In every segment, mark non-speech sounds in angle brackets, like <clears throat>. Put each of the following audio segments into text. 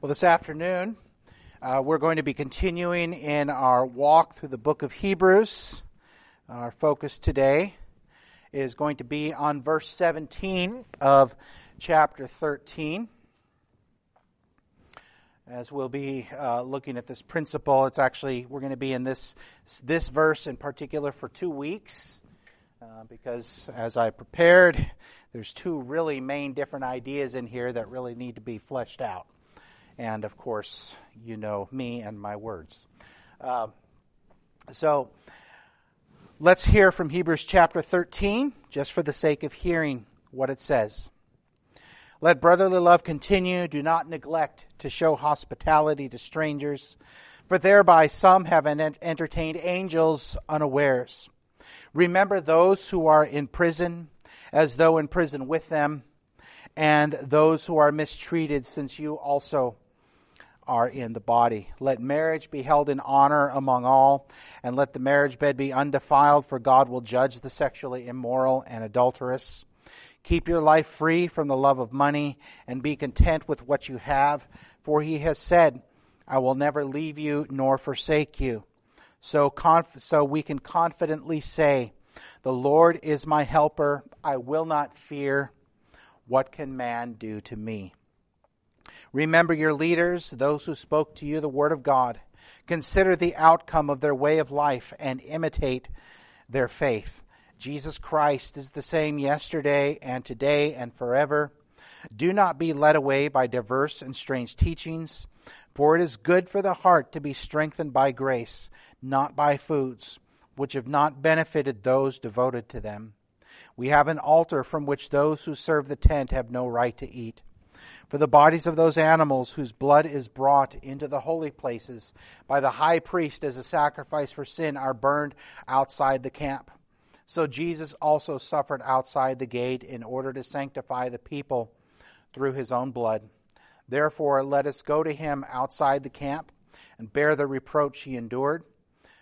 Well, this afternoon, uh, we're going to be continuing in our walk through the book of Hebrews. Our focus today is going to be on verse 17 of chapter 13. As we'll be uh, looking at this principle, it's actually, we're going to be in this, this verse in particular for two weeks. Uh, because as I prepared, there's two really main different ideas in here that really need to be fleshed out. And of course, you know me and my words. Uh, so let's hear from Hebrews chapter 13, just for the sake of hearing what it says. Let brotherly love continue. Do not neglect to show hospitality to strangers, for thereby some have entertained angels unawares. Remember those who are in prison, as though in prison with them, and those who are mistreated, since you also are in the body. Let marriage be held in honor among all, and let the marriage bed be undefiled, for God will judge the sexually immoral and adulterous. Keep your life free from the love of money, and be content with what you have, for he has said, I will never leave you nor forsake you. So, conf- so we can confidently say, The Lord is my helper. I will not fear. What can man do to me? Remember your leaders, those who spoke to you the word of God. Consider the outcome of their way of life and imitate their faith. Jesus Christ is the same yesterday and today and forever. Do not be led away by diverse and strange teachings, for it is good for the heart to be strengthened by grace, not by foods, which have not benefited those devoted to them. We have an altar from which those who serve the tent have no right to eat. For the bodies of those animals whose blood is brought into the holy places by the high priest as a sacrifice for sin are burned outside the camp. So Jesus also suffered outside the gate in order to sanctify the people through his own blood. Therefore, let us go to him outside the camp and bear the reproach he endured.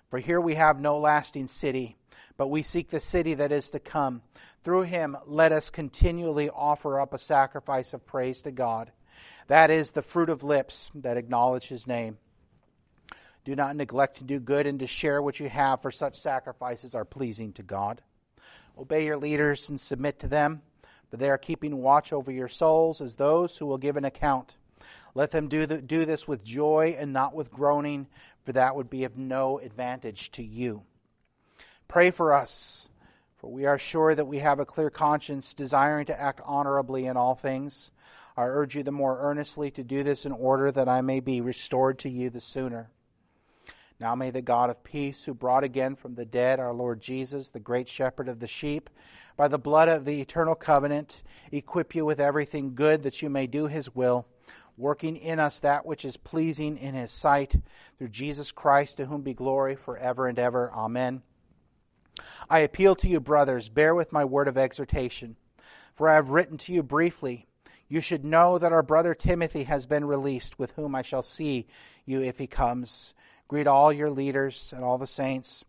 For here we have no lasting city, but we seek the city that is to come. Through him, let us continually offer up a sacrifice of praise to God. That is the fruit of lips that acknowledge his name. Do not neglect to do good and to share what you have, for such sacrifices are pleasing to God. Obey your leaders and submit to them, for they are keeping watch over your souls as those who will give an account. Let them do, the, do this with joy and not with groaning, for that would be of no advantage to you. Pray for us for we are sure that we have a clear conscience, desiring to act honorably in all things. I urge you the more earnestly to do this in order that I may be restored to you the sooner. Now may the God of peace, who brought again from the dead our Lord Jesus, the great shepherd of the sheep, by the blood of the eternal covenant, equip you with everything good that you may do his will, working in us that which is pleasing in his sight, through Jesus Christ, to whom be glory forever and ever. Amen. I appeal to you, brothers, bear with my word of exhortation. For I have written to you briefly. You should know that our brother Timothy has been released, with whom I shall see you if he comes. Greet all your leaders and all the saints.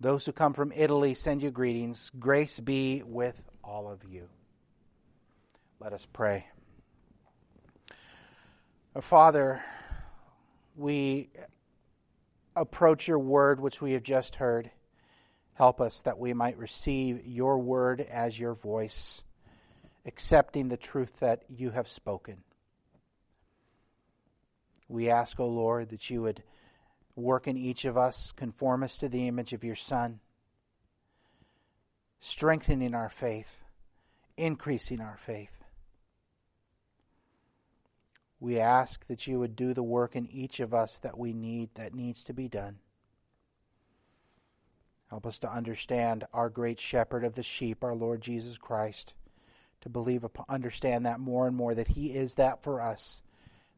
Those who come from Italy send you greetings. Grace be with all of you. Let us pray. Father, we approach your word, which we have just heard. Help us that we might receive your word as your voice, accepting the truth that you have spoken. We ask, O oh Lord, that you would work in each of us, conform us to the image of your Son, strengthening our faith, increasing our faith. We ask that you would do the work in each of us that we need, that needs to be done. Help us to understand our great shepherd of the sheep, our Lord Jesus Christ, to believe upon, understand that more and more, that He is that for us,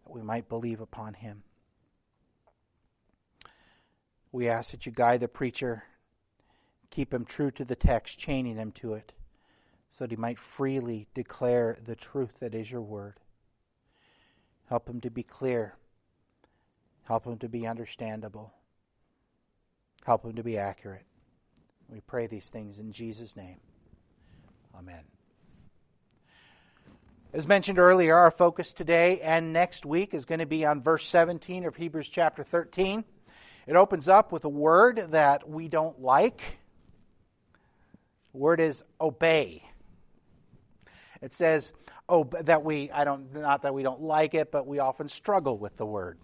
that we might believe upon Him. We ask that you guide the preacher, keep him true to the text, chaining him to it, so that he might freely declare the truth that is your word. Help him to be clear. Help him to be understandable. Help him to be accurate. We pray these things in Jesus' name. Amen. As mentioned earlier, our focus today and next week is going to be on verse 17 of Hebrews chapter 13. It opens up with a word that we don't like. The word is obey. It says oh, that we, I don't, not that we don't like it, but we often struggle with the word.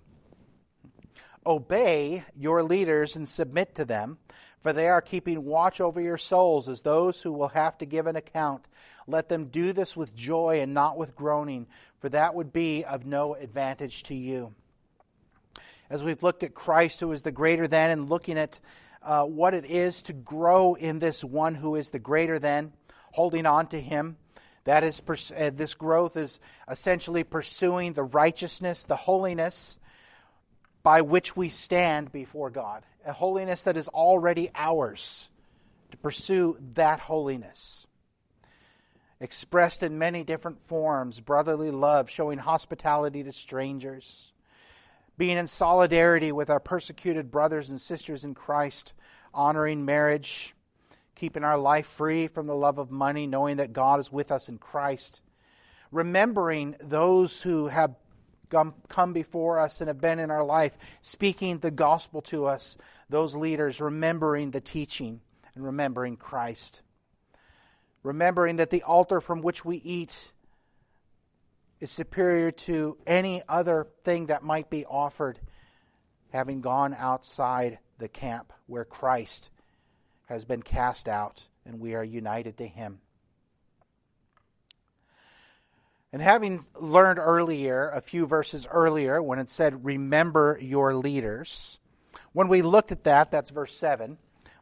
Obey your leaders and submit to them, for they are keeping watch over your souls as those who will have to give an account. Let them do this with joy and not with groaning, for that would be of no advantage to you. As we've looked at Christ, who is the greater than, and looking at uh, what it is to grow in this one who is the greater than, holding on to him. That is, uh, this growth is essentially pursuing the righteousness, the holiness by which we stand before God. A holiness that is already ours. To pursue that holiness expressed in many different forms brotherly love, showing hospitality to strangers, being in solidarity with our persecuted brothers and sisters in Christ, honoring marriage, keeping our life free from the love of money, knowing that God is with us in Christ, remembering those who have come before us and have been in our life, speaking the gospel to us, those leaders, remembering the teaching and remembering Christ remembering that the altar from which we eat is superior to any other thing that might be offered, having gone outside the camp where Christ has been cast out and we are united to him. And having learned earlier, a few verses earlier, when it said, Remember your leaders, when we looked at that, that's verse 7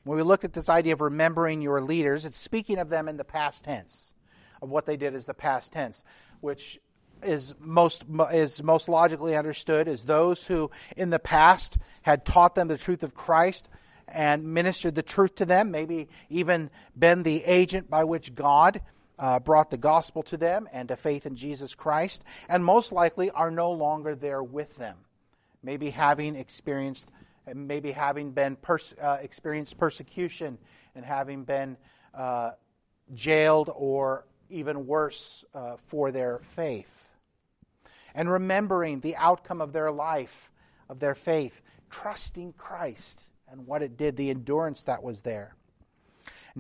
when we look at this idea of remembering your leaders, it's speaking of them in the past tense, of what they did as the past tense, which is most is most logically understood as those who in the past had taught them the truth of Christ and ministered the truth to them, maybe even been the agent by which God uh, brought the gospel to them and to faith in Jesus Christ, and most likely are no longer there with them, maybe having experienced maybe having been pers- uh, experienced persecution and having been uh, jailed or even worse uh, for their faith. And remembering the outcome of their life, of their faith, trusting Christ and what it did, the endurance that was there.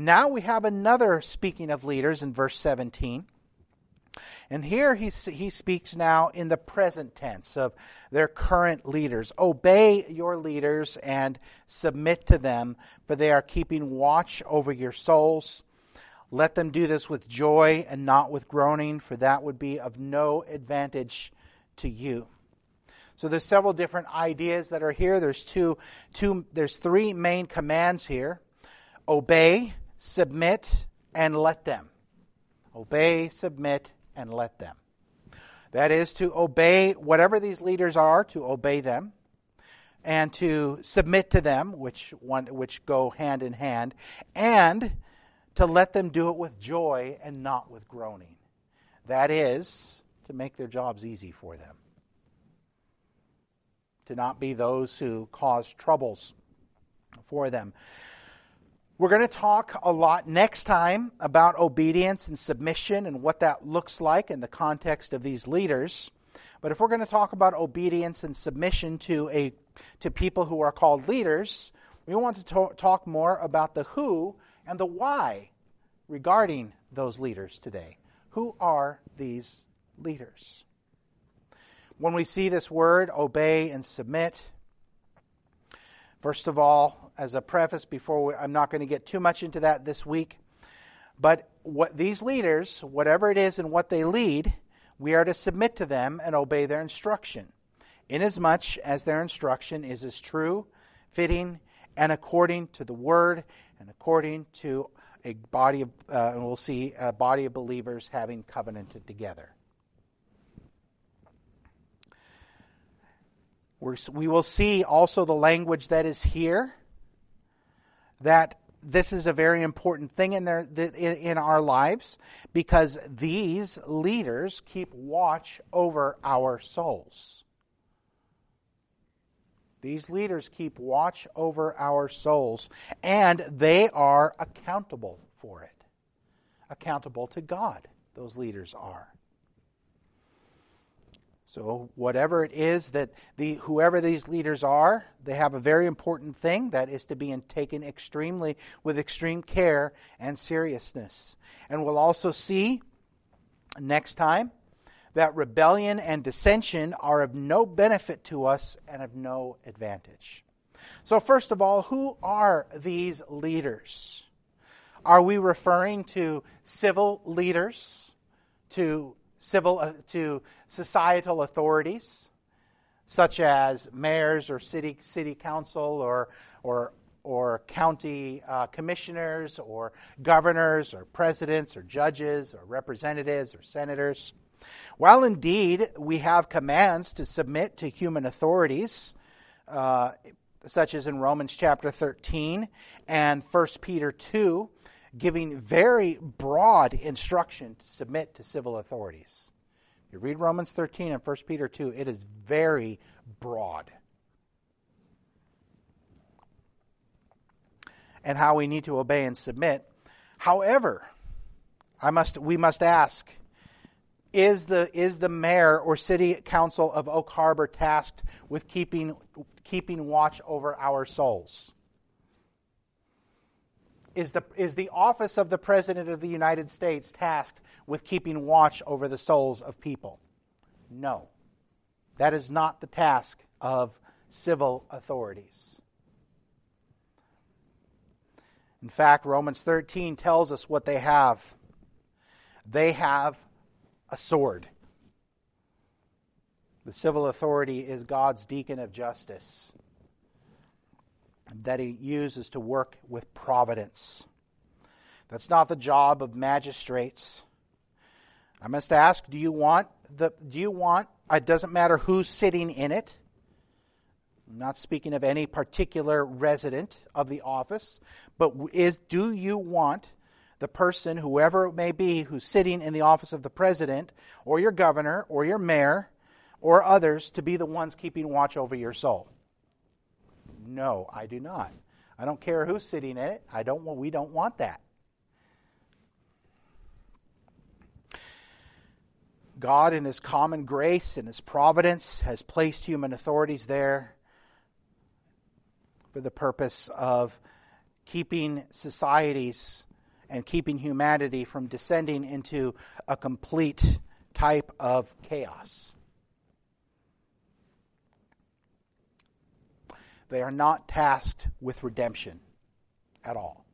Now we have another speaking of leaders in verse 17. And here he, he speaks now in the present tense of their current leaders. Obey your leaders and submit to them, for they are keeping watch over your souls. Let them do this with joy and not with groaning, for that would be of no advantage to you. So there's several different ideas that are here. There's two, two there's three main commands here. Obey, submit, and let them. Obey, submit, and let them. That is to obey whatever these leaders are, to obey them, and to submit to them, which one which go hand in hand, and to let them do it with joy and not with groaning. That is to make their jobs easy for them. To not be those who cause troubles for them. We're going to talk a lot next time about obedience and submission and what that looks like in the context of these leaders. But if we're going to talk about obedience and submission to a to people who are called leaders, we want to to- talk more about the who and the why regarding those leaders today. Who are these leaders? When we see this word obey and submit, first of all, as a preface before we, I'm not going to get too much into that this week. But what these leaders, whatever it is and what they lead, we are to submit to them and obey their instruction, inasmuch as their instruction is as true, fitting, and according to the word and according to a body of, uh, and we'll see a body of believers having covenanted together. We're, we will see also the language that is here that this is a very important thing in their in our lives because these leaders keep watch over our souls. These leaders keep watch over our souls and they are accountable for it. Accountable to God, those leaders are. So whatever it is that the whoever these leaders are, they have a very important thing that is to be taken extremely with extreme care and seriousness. And we'll also see next time that rebellion and dissension are of no benefit to us and of no advantage. So first of all, who are these leaders? Are we referring to civil leaders, to civil uh, to societal authorities such as mayors or city city council or or or county uh, commissioners or governors or presidents or judges or representatives or senators. While indeed we have commands to submit to human authorities, uh, such as in Romans chapter 13 and 1 Peter 2, giving very broad instruction to submit to civil authorities. You read Romans 13 and 1 Peter 2, it is very broad. And how we need to obey and submit. However, I must, we must ask is the, is the mayor or city council of Oak Harbor tasked with keeping, keeping watch over our souls? Is the, is the office of the President of the United States tasked with keeping watch over the souls of people? No. That is not the task of civil authorities. In fact, Romans 13 tells us what they have. They have a sword. The civil authority is God's deacon of justice that he uses to work with providence. That's not the job of magistrates. I must ask, do you want the do you want it doesn't matter who's sitting in it. I'm not speaking of any particular resident of the office, but is do you want the person, whoever it may be, who's sitting in the office of the president, or your governor, or your mayor, or others, to be the ones keeping watch over your soul? No, I do not. I don't care who's sitting in it. I don't we don't want that. God in his common grace and his providence has placed human authorities there for the purpose of keeping societies and keeping humanity from descending into a complete type of chaos. They are not tasked with redemption at all.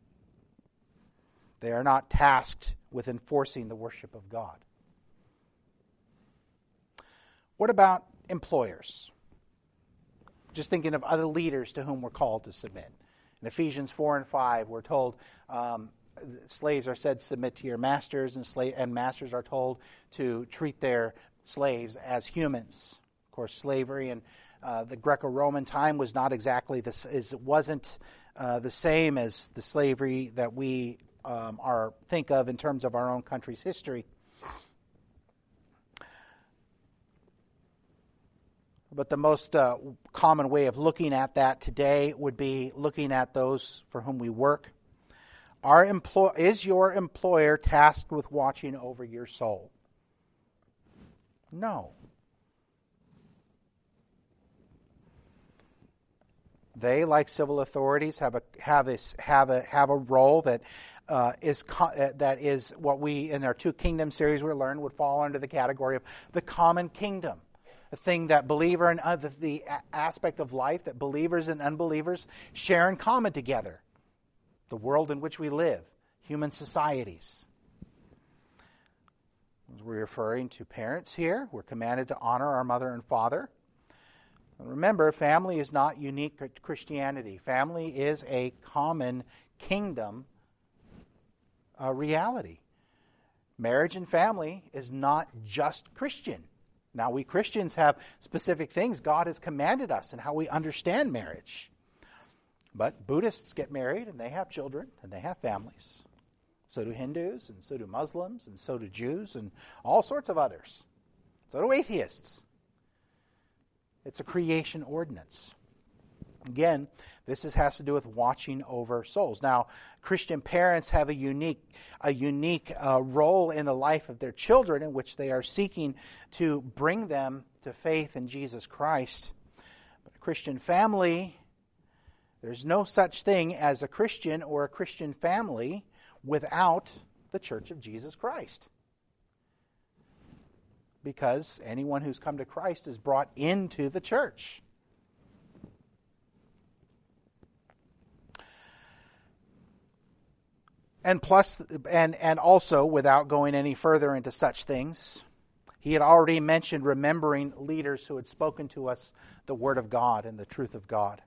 They are not tasked with enforcing the worship of God. What about employers? Just thinking of other leaders to whom we're called to submit. In Ephesians 4 and 5, we're told um, slaves are said submit to your masters, and, slave, and masters are told to treat their slaves as humans. Of course, slavery and uh, the Greco-Roman time was not exactly this. Is wasn't uh, the same as the slavery that we um, are think of in terms of our own country's history. But the most uh, common way of looking at that today would be looking at those for whom we work. Our employ- is your employer tasked with watching over your soul? No. They, like civil authorities, have a have a have a have a role that uh, is co- uh, that is what we in our two kingdom series we learned would fall under the category of the common kingdom, a thing that believer and uh, the, the aspect of life that believers and unbelievers share in common together, the world in which we live, human societies. We're referring to parents here. We're commanded to honor our mother and father. Remember, family is not unique to Christianity. Family is a common kingdom uh, reality. Marriage and family is not just Christian. Now, we Christians have specific things God has commanded us and how we understand marriage. But Buddhists get married and they have children and they have families. So do Hindus and so do Muslims and so do Jews and all sorts of others. So do atheists. It's a creation ordinance. Again, this is, has to do with watching over souls. Now, Christian parents have a unique, a unique uh, role in the life of their children in which they are seeking to bring them to faith in Jesus Christ. But a Christian family, there's no such thing as a Christian or a Christian family without the Church of Jesus Christ. Because anyone who's come to Christ is brought into the church. And plus, and, and also, without going any further into such things, he had already mentioned remembering leaders who had spoken to us the Word of God and the truth of God.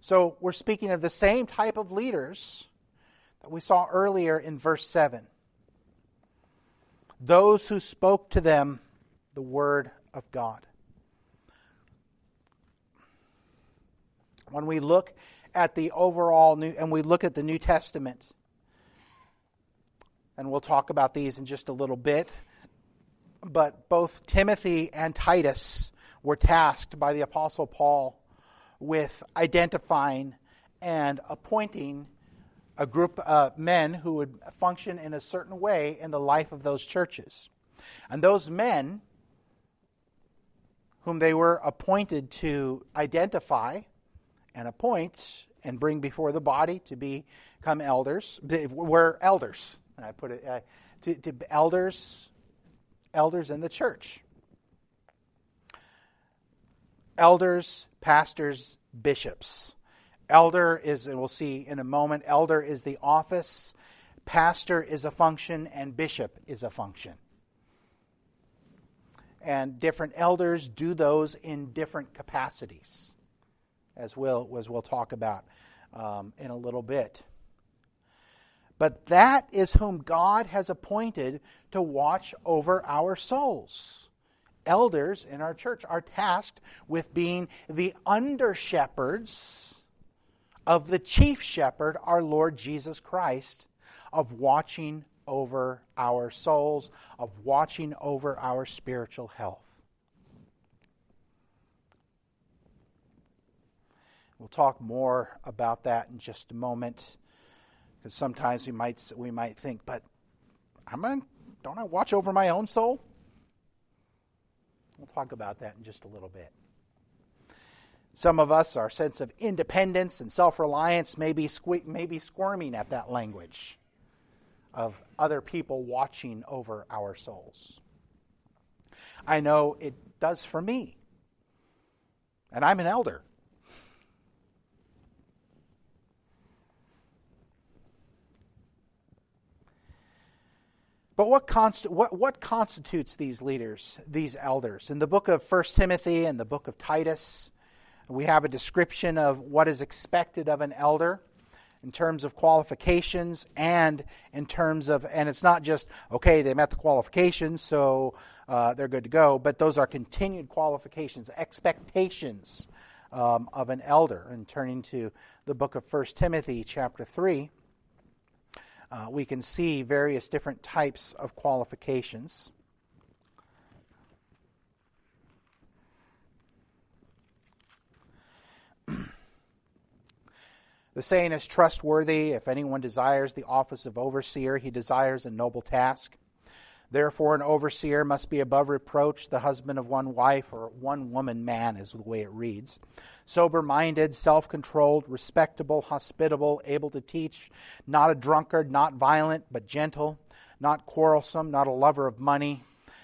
So we're speaking of the same type of leaders that we saw earlier in verse 7. Those who spoke to them the Word of God. When we look at the overall new, and we look at the New Testament, and we'll talk about these in just a little bit. But both Timothy and Titus were tasked by the Apostle Paul with identifying and appointing a group of men who would function in a certain way in the life of those churches. And those men, whom they were appointed to identify and appoint and bring before the body to become elders, were elders. I put it uh, to, to elders, elders in the church. Elders, pastors, bishops. Elder is, and we'll see in a moment, elder is the office, pastor is a function, and bishop is a function. And different elders do those in different capacities, as we'll, as we'll talk about um, in a little bit. But that is whom God has appointed to watch over our souls. Elders in our church are tasked with being the under shepherds of the chief shepherd, our Lord Jesus Christ, of watching over our souls, of watching over our spiritual health. We'll talk more about that in just a moment. Because sometimes we might we might think, but I'm gonna, don't I watch over my own soul? We'll talk about that in just a little bit. Some of us, our sense of independence and self reliance may be, sque- may be squirming at that language of other people watching over our souls. I know it does for me. And I'm an elder. But what, const- what, what constitutes these leaders, these elders? In the book of 1 Timothy and the book of Titus, we have a description of what is expected of an elder in terms of qualifications and in terms of, and it's not just, okay, they met the qualifications, so uh, they're good to go, but those are continued qualifications, expectations um, of an elder. And turning to the book of 1 Timothy, chapter 3 uh, we can see various different types of qualifications. The saying is trustworthy. If anyone desires the office of overseer, he desires a noble task. Therefore, an overseer must be above reproach, the husband of one wife, or one woman man, is the way it reads. Sober minded, self controlled, respectable, hospitable, able to teach, not a drunkard, not violent, but gentle, not quarrelsome, not a lover of money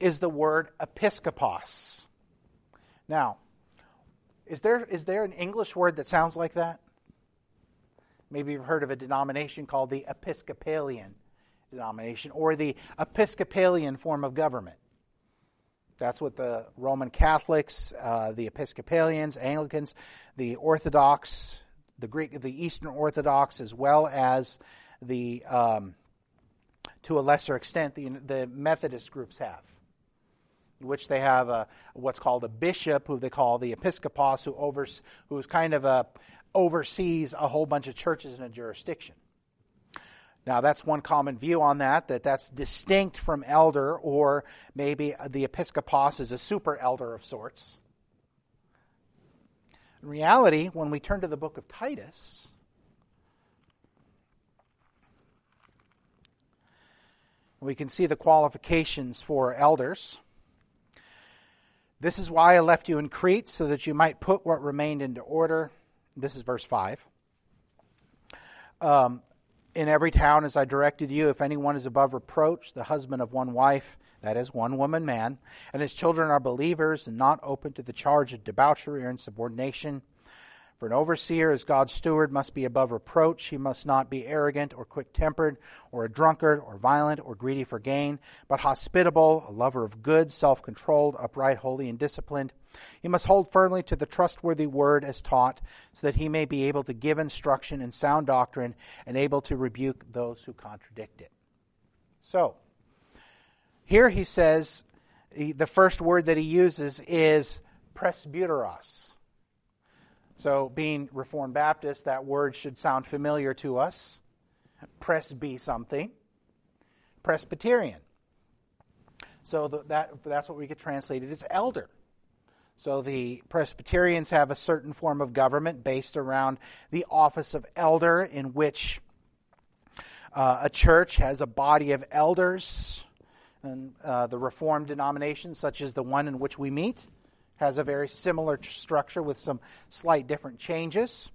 is the word episkopos. Now, is there, is there an English word that sounds like that? Maybe you've heard of a denomination called the Episcopalian denomination or the Episcopalian form of government. That's what the Roman Catholics, uh, the Episcopalians, Anglicans, the Orthodox, the Greek, the Eastern Orthodox, as well as the, um, to a lesser extent, the, the Methodist groups have, which they have a, what's called a bishop, who they call the episcopos, who overs, who's kind of a oversees a whole bunch of churches in a jurisdiction. Now, that's one common view on that, that that's distinct from elder, or maybe the episcopos is a super elder of sorts. In reality, when we turn to the book of Titus, we can see the qualifications for elders. This is why I left you in Crete, so that you might put what remained into order. This is verse 5. Um, in every town, as I directed you, if anyone is above reproach, the husband of one wife, that is, one woman man, and his children are believers and not open to the charge of debauchery or insubordination. For an overseer, as God's steward, must be above reproach. He must not be arrogant or quick tempered, or a drunkard, or violent, or greedy for gain, but hospitable, a lover of good, self controlled, upright, holy, and disciplined. He must hold firmly to the trustworthy word as taught, so that he may be able to give instruction in sound doctrine and able to rebuke those who contradict it. So, here he says the first word that he uses is presbyteros. So, being Reformed Baptist, that word should sound familiar to us. Presby something. Presbyterian. So that, that's what we get translated as elder. So the Presbyterians have a certain form of government based around the office of elder, in which uh, a church has a body of elders. And uh, the Reformed denomination, such as the one in which we meet, has a very similar structure with some slight different changes.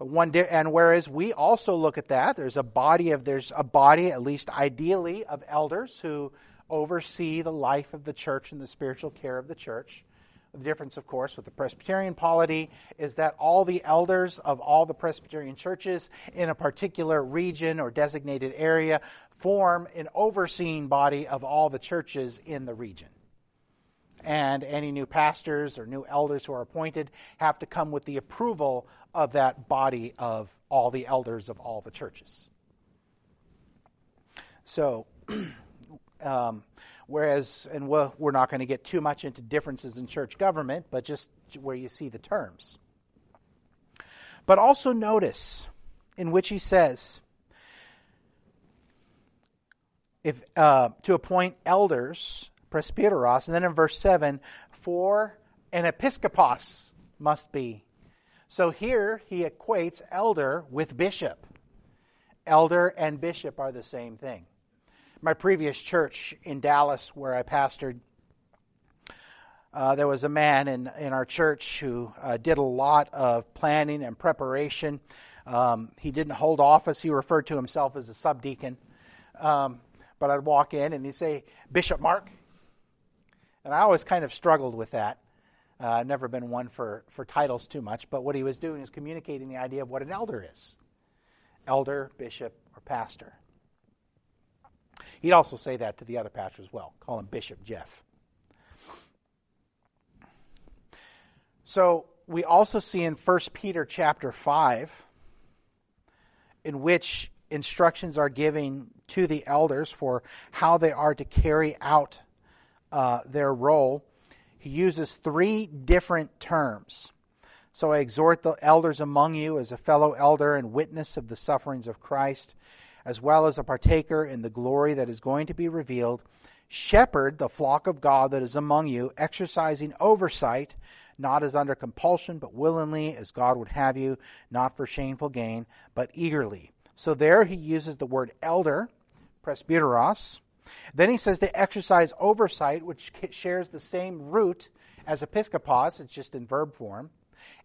Uh, one di- and whereas we also look at that, there's a body of there's a body, at least ideally, of elders who oversee the life of the church and the spiritual care of the church. The difference, of course, with the Presbyterian polity is that all the elders of all the Presbyterian churches in a particular region or designated area form an overseeing body of all the churches in the region. And any new pastors or new elders who are appointed have to come with the approval of that body of all the elders of all the churches. So, <clears throat> Um, whereas, and we're, we're not going to get too much into differences in church government, but just where you see the terms. But also notice in which he says, if uh, to appoint elders, presbyteros, and then in verse 7, for an episkopos must be. So here he equates elder with bishop. Elder and bishop are the same thing my previous church in Dallas, where I pastored, uh, there was a man in, in our church who uh, did a lot of planning and preparation. Um, he didn't hold office, he referred to himself as a subdeacon. Um, but I'd walk in and he'd say, Bishop Mark. And I always kind of struggled with that. Uh, never been one for, for titles too much, but what he was doing is communicating the idea of what an elder is elder, bishop, or pastor. He'd also say that to the other pastor as well, call him Bishop Jeff. So we also see in 1 Peter chapter 5, in which instructions are given to the elders for how they are to carry out uh, their role. He uses three different terms. So I exhort the elders among you as a fellow elder and witness of the sufferings of Christ as well as a partaker in the glory that is going to be revealed. Shepherd the flock of God that is among you, exercising oversight, not as under compulsion, but willingly, as God would have you, not for shameful gain, but eagerly. So there he uses the word elder, presbyteros. Then he says to exercise oversight, which shares the same root as episkopos, it's just in verb form.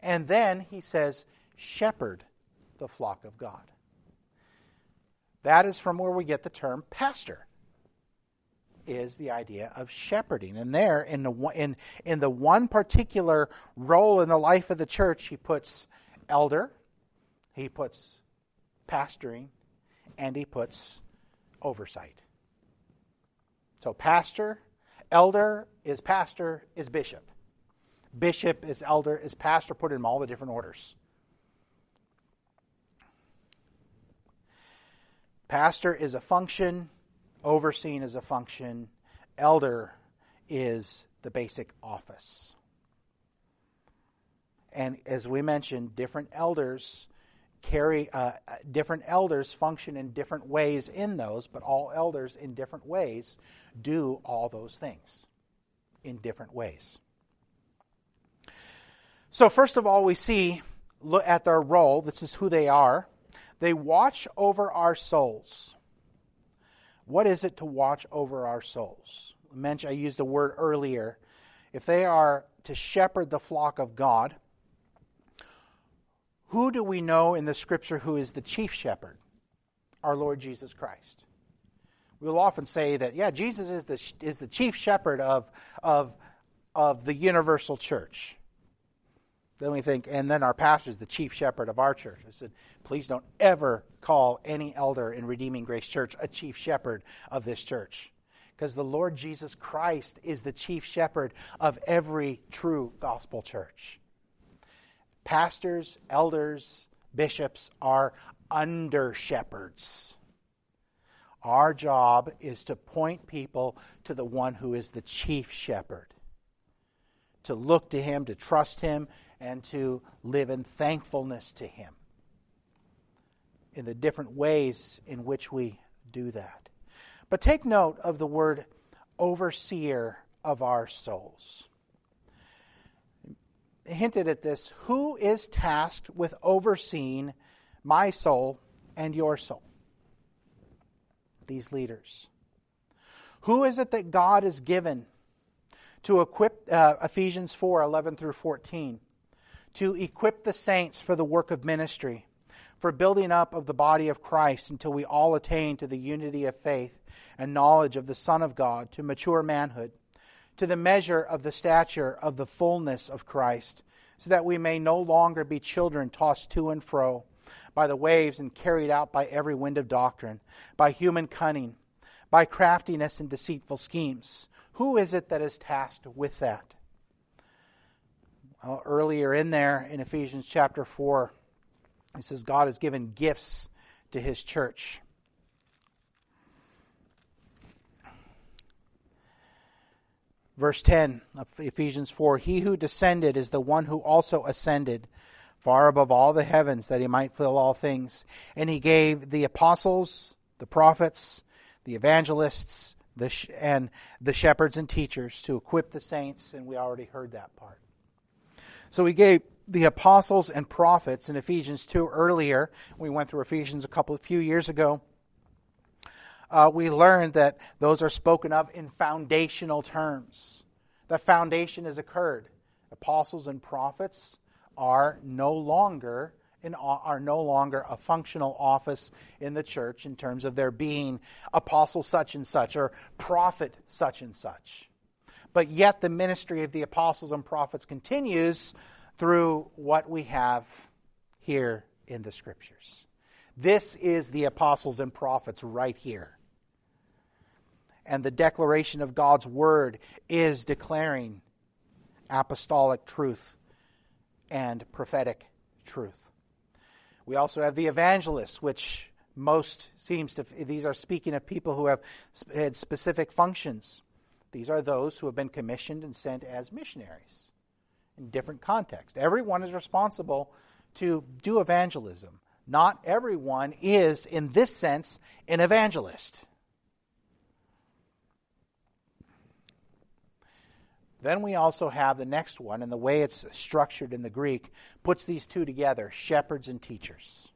And then he says, shepherd the flock of God. That is from where we get the term pastor. Is the idea of shepherding, and there in the in in the one particular role in the life of the church, he puts elder, he puts pastoring, and he puts oversight. So, pastor, elder is pastor is bishop. Bishop is elder is pastor, put in all the different orders. Pastor is a function, overseen is a function, elder is the basic office. And as we mentioned, different elders carry uh, different elders function in different ways in those, but all elders in different ways do all those things in different ways. So first of all, we see look at their role. This is who they are. They watch over our souls. What is it to watch over our souls? I used a word earlier. If they are to shepherd the flock of God, who do we know in the scripture who is the chief shepherd? Our Lord Jesus Christ. We'll often say that, yeah, Jesus is the, is the chief shepherd of, of, of the universal church. Then we think, and then our pastor is the chief shepherd of our church. I said, please don't ever call any elder in Redeeming Grace Church a chief shepherd of this church. Because the Lord Jesus Christ is the chief shepherd of every true gospel church. Pastors, elders, bishops are under shepherds. Our job is to point people to the one who is the chief shepherd, to look to him, to trust him, and to live in thankfulness to him in the different ways in which we do that. But take note of the word overseer of our souls hinted at this who is tasked with overseeing my soul and your soul? These leaders. Who is it that God has given to equip uh, Ephesians 4 11 through 14? To equip the saints for the work of ministry, for building up of the body of Christ until we all attain to the unity of faith and knowledge of the Son of God, to mature manhood to the measure of the stature of the fullness of Christ, so that we may no longer be children tossed to and fro by the waves and carried out by every wind of doctrine, by human cunning, by craftiness and deceitful schemes. Who is it that is tasked with that? Well, earlier in there in Ephesians chapter 4, it says God has given gifts to his church. Verse 10 of Ephesians 4 He who descended is the one who also ascended far above all the heavens that he might fill all things. And he gave the apostles, the prophets, the evangelists, the sh- and the shepherds and teachers to equip the saints, and we already heard that part. So he gave the apostles and prophets in Ephesians 2 earlier. We went through Ephesians a couple of few years ago uh, we learned that those are spoken of in foundational terms. The foundation has occurred. Apostles and prophets are no longer in, are no longer a functional office in the church in terms of their being apostle such and such or prophet such and such. But yet the ministry of the apostles and prophets continues through what we have here in the scriptures. This is the apostles and prophets right here and the declaration of God's word is declaring apostolic truth and prophetic truth. We also have the evangelists, which most seems to, these are speaking of people who have had specific functions. These are those who have been commissioned and sent as missionaries in different contexts. Everyone is responsible to do evangelism. Not everyone is, in this sense, an evangelist. Then we also have the next one, and the way it's structured in the Greek puts these two together shepherds and teachers.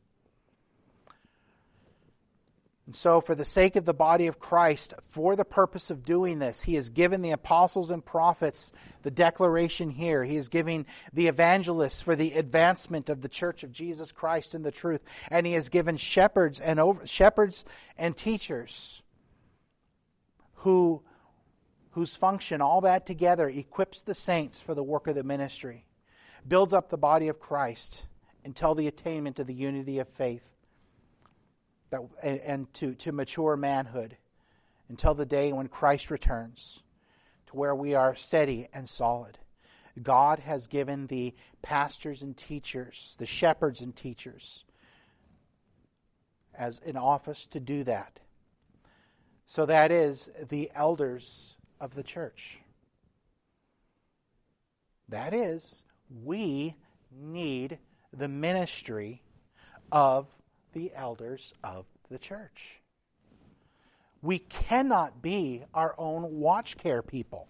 And so, for the sake of the body of Christ, for the purpose of doing this, he has given the apostles and prophets the declaration here. He is giving the evangelists for the advancement of the church of Jesus Christ in the truth. And he has given shepherds and over, shepherds and teachers who whose function, all that together, equips the saints for the work of the ministry, builds up the body of Christ until the attainment of the unity of faith that, and, and to, to mature manhood until the day when Christ returns to where we are steady and solid. God has given the pastors and teachers, the shepherds and teachers, as an office to do that. So that is the elders of the church. That is, we need the ministry of the elders of the church. We cannot be our own watch care people.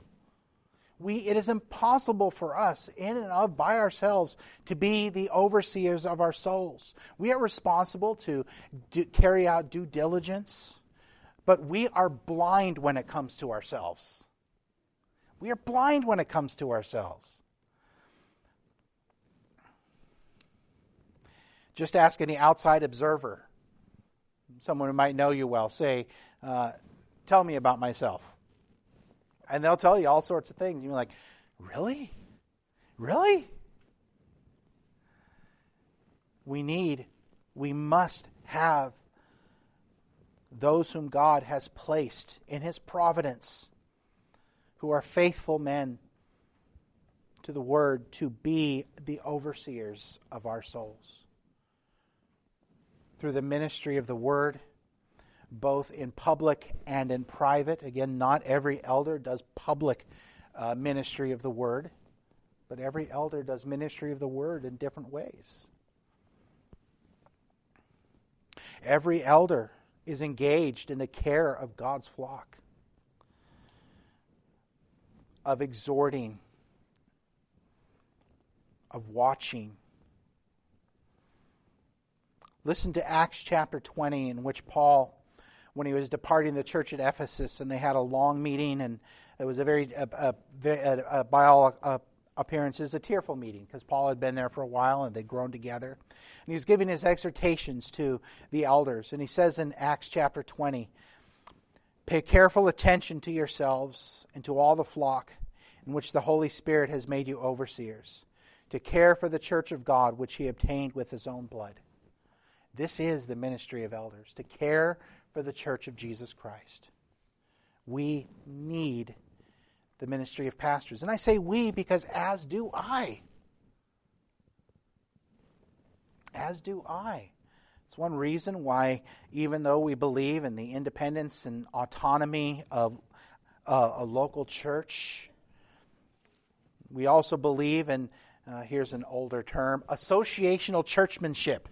We, it is impossible for us, in and of by ourselves, to be the overseers of our souls. We are responsible to do, carry out due diligence, but we are blind when it comes to ourselves. We are blind when it comes to ourselves. Just ask any outside observer, someone who might know you well, say, uh, Tell me about myself. And they'll tell you all sorts of things. You're like, Really? Really? We need, we must have those whom God has placed in His providence, who are faithful men to the Word, to be the overseers of our souls through the ministry of the word, both in public and in private. Again, not every elder does public uh, ministry of the word, but every elder does ministry of the word in different ways. Every elder is engaged in the care of God's flock, of exhorting, of watching, Listen to Acts chapter 20, in which Paul, when he was departing the church at Ephesus, and they had a long meeting, and it was a very, a, a, a, by all appearances, a tearful meeting, because Paul had been there for a while and they'd grown together. And he was giving his exhortations to the elders. And he says in Acts chapter 20, Pay careful attention to yourselves and to all the flock in which the Holy Spirit has made you overseers, to care for the church of God which he obtained with his own blood. This is the ministry of elders to care for the church of Jesus Christ. We need the ministry of pastors. And I say we because as do I. As do I. It's one reason why, even though we believe in the independence and autonomy of uh, a local church, we also believe in, uh, here's an older term, associational churchmanship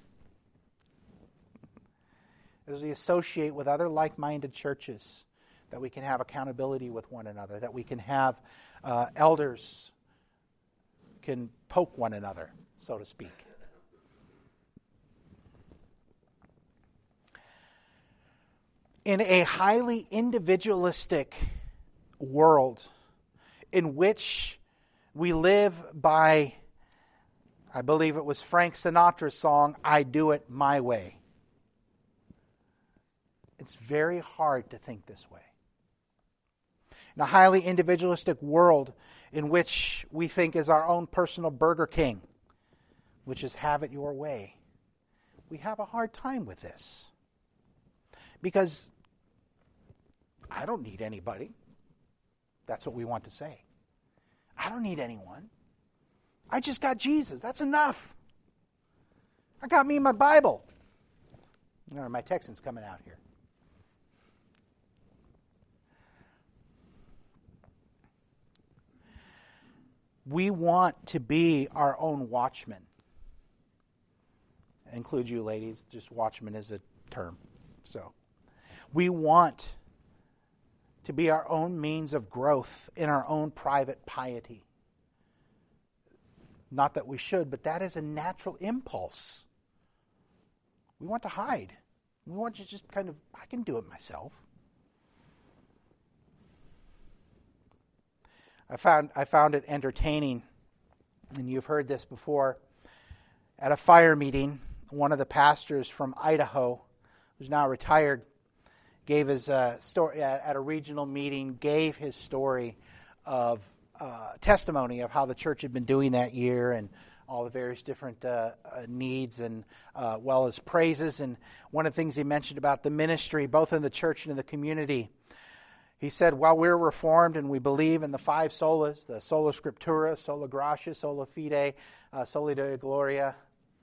as we associate with other like minded churches, that we can have accountability with one another, that we can have uh, elders can poke one another, so to speak. In a highly individualistic world in which we live by, I believe it was Frank Sinatra's song, I Do It My Way. It's very hard to think this way. In a highly individualistic world in which we think is our own personal Burger King, which is have it your way, we have a hard time with this. Because I don't need anybody. That's what we want to say. I don't need anyone. I just got Jesus. That's enough. I got me my Bible. my Texan's coming out here. We want to be our own watchmen. I include you, ladies. Just watchman is a term. So, we want to be our own means of growth in our own private piety. Not that we should, but that is a natural impulse. We want to hide. We want to just kind of, I can do it myself. I found, I found it entertaining, and you've heard this before. At a FIRE meeting, one of the pastors from Idaho, who's now retired, gave his uh, story at a regional meeting, gave his story of uh, testimony of how the church had been doing that year and all the various different uh, uh needs and uh, well as praises. And one of the things he mentioned about the ministry, both in the church and in the community, he said, while we're reformed and we believe in the five solas, the sola scriptura, sola gratia, sola fide, uh, soli deo gloria,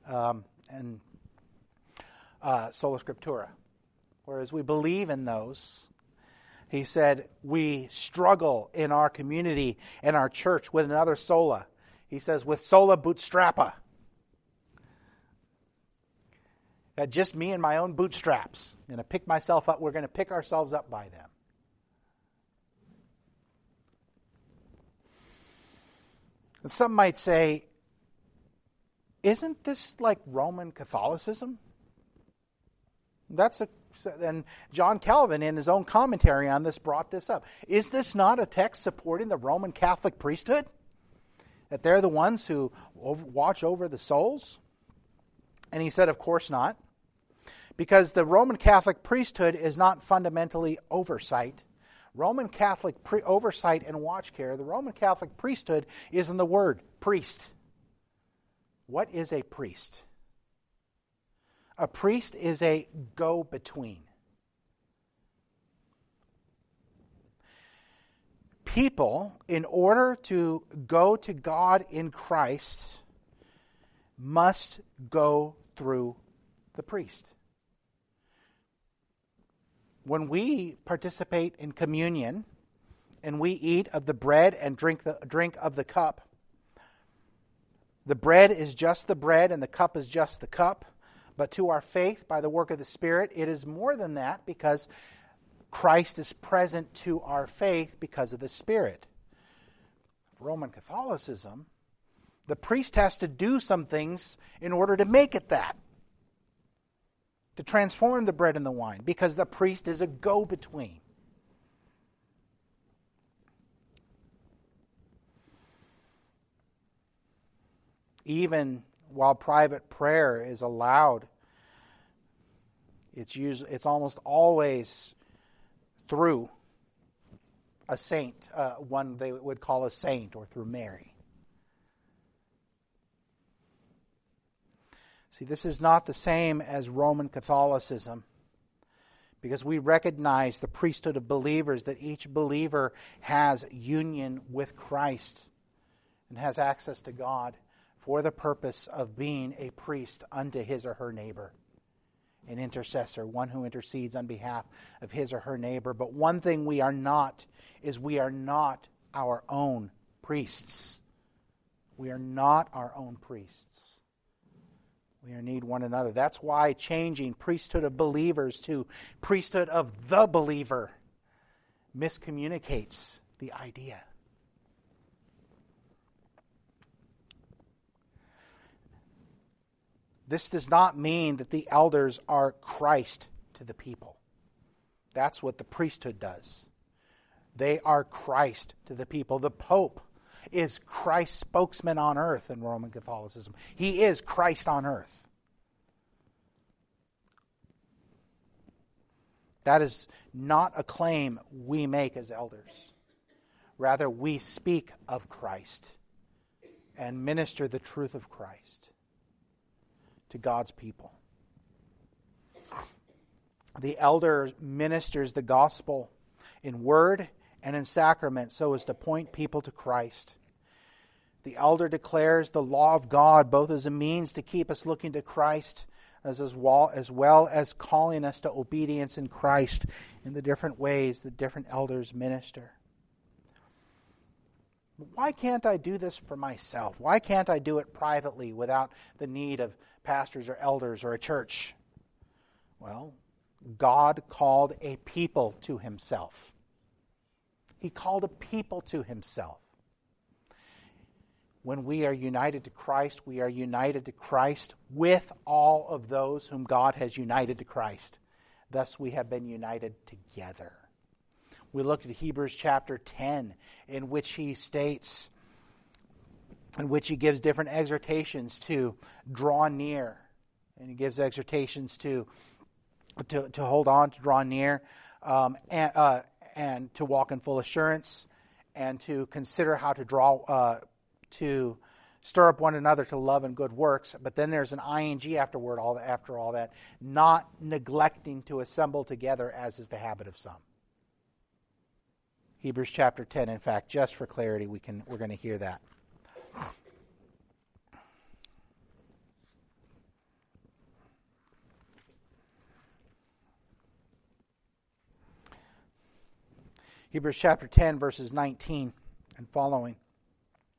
um, and uh, sola scriptura. Whereas we believe in those, he said, we struggle in our community and our church with another sola. He says, with sola bootstrappa. Uh, just me and my own bootstraps. I'm going to pick myself up. We're going to pick ourselves up by them. And some might say, isn't this like Roman Catholicism? That's a and John Calvin in his own commentary on this brought this up. Is this not a text supporting the Roman Catholic priesthood? That they're the ones who watch over the souls? And he said, of course not. Because the Roman Catholic priesthood is not fundamentally oversight. Roman Catholic pre- oversight and watch care, the Roman Catholic priesthood is in the word priest. What is a priest? A priest is a go between. People, in order to go to God in Christ, must go through the priest. When we participate in communion and we eat of the bread and drink, the, drink of the cup, the bread is just the bread and the cup is just the cup. But to our faith, by the work of the Spirit, it is more than that because Christ is present to our faith because of the Spirit. Roman Catholicism, the priest has to do some things in order to make it that. To transform the bread and the wine, because the priest is a go between. Even while private prayer is allowed, it's usually it's almost always through a saint, uh, one they would call a saint, or through Mary. See, this is not the same as Roman Catholicism because we recognize the priesthood of believers, that each believer has union with Christ and has access to God for the purpose of being a priest unto his or her neighbor, an intercessor, one who intercedes on behalf of his or her neighbor. But one thing we are not is we are not our own priests. We are not our own priests. We need one another. That's why changing priesthood of believers to priesthood of the believer miscommunicates the idea. This does not mean that the elders are Christ to the people. That's what the priesthood does. They are Christ to the people. The Pope is Christ's spokesman on earth in Roman Catholicism. He is Christ on earth. That is not a claim we make as elders. Rather, we speak of Christ and minister the truth of Christ to God's people. The elder ministers the gospel in word and in sacrament so as to point people to Christ. The elder declares the law of God both as a means to keep us looking to Christ as, well, as well as calling us to obedience in Christ in the different ways that different elders minister. Why can't I do this for myself? Why can't I do it privately without the need of pastors or elders or a church? Well, God called a people to himself. He called a people to himself. When we are united to Christ, we are united to Christ with all of those whom God has united to Christ. Thus, we have been united together. We look at Hebrews chapter 10, in which he states, in which he gives different exhortations to draw near. And he gives exhortations to, to, to hold on, to draw near, um, and, uh, and to walk in full assurance, and to consider how to draw, uh, to stir up one another to love and good works. But then there's an ing afterward, all the, after all that, not neglecting to assemble together, as is the habit of some. Hebrews chapter 10, in fact, just for clarity, we can, we're going to hear that. Hebrews chapter 10, verses 19 and following.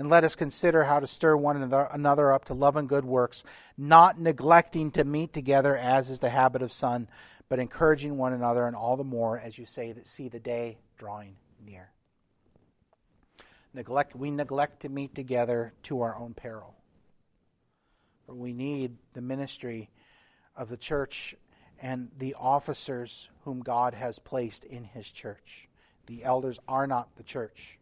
And let us consider how to stir one another up to love and good works, not neglecting to meet together as is the habit of some, but encouraging one another, and all the more as you say that see the day drawing near neglect, we neglect to meet together to our own peril. For we need the ministry of the church and the officers whom God has placed in his church. The elders are not the church.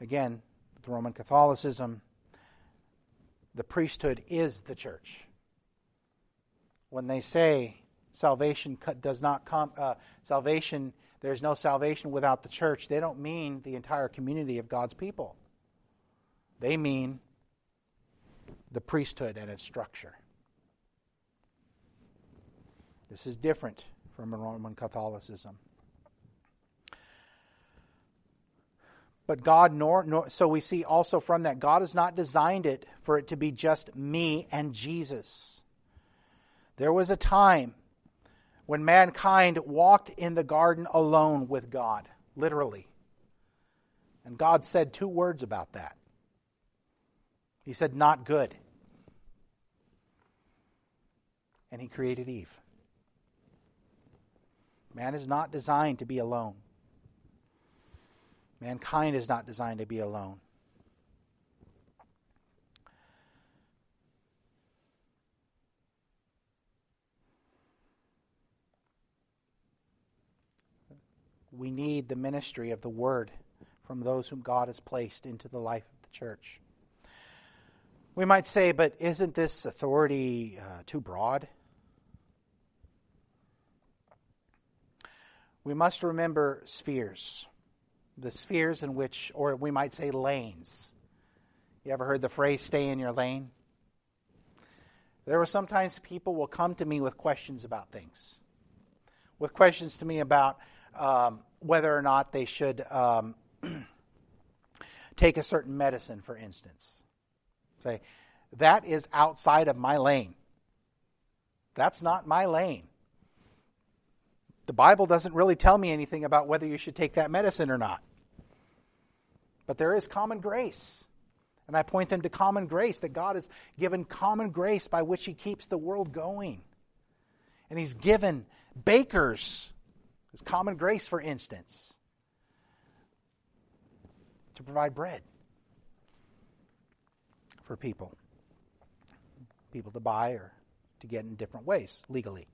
Again, the Roman Catholicism, the priesthood is the church. When they say salvation does not come, uh, salvation there's no salvation without the church, they don't mean the entire community of God's people. They mean the priesthood and its structure. This is different from Roman Catholicism. But God, nor, nor, so we see also from that, God has not designed it for it to be just me and Jesus. There was a time when mankind walked in the garden alone with God, literally. And God said two words about that. He said, Not good. And He created Eve. Man is not designed to be alone. Mankind is not designed to be alone. we need the ministry of the Word from those whom God has placed into the life of the church. We might say, but isn't this authority uh, too broad? We must remember spheres, the spheres in which, or we might say lanes. You ever heard the phrase stay in your lane? There were sometimes people will come to me with questions about things, with questions to me about um, whether or not they should um, <clears throat> take a certain medicine, for instance. Say, that is outside of my lane. That's not my lane. The Bible doesn't really tell me anything about whether you should take that medicine or not. But there is common grace. And I point them to common grace, that God has given common grace by which He keeps the world going. And He's given bakers it's common grace, for instance, to provide bread for people, people to buy or to get in different ways legally.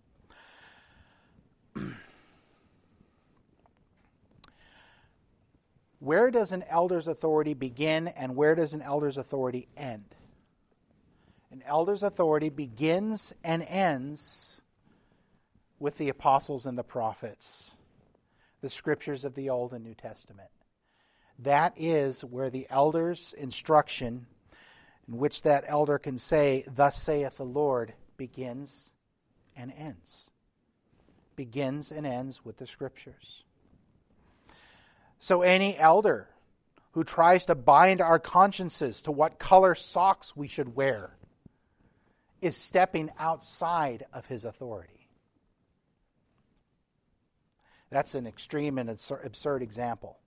Where does an elder's authority begin and where does an elder's authority end? An elder's authority begins and ends with the apostles and the prophets, the scriptures of the Old and New Testament. That is where the elder's instruction, in which that elder can say, Thus saith the Lord, begins and ends. Begins and ends with the scriptures. So any elder who tries to bind our consciences to what color socks we should wear is stepping outside of his authority. That's an extreme and absurd example.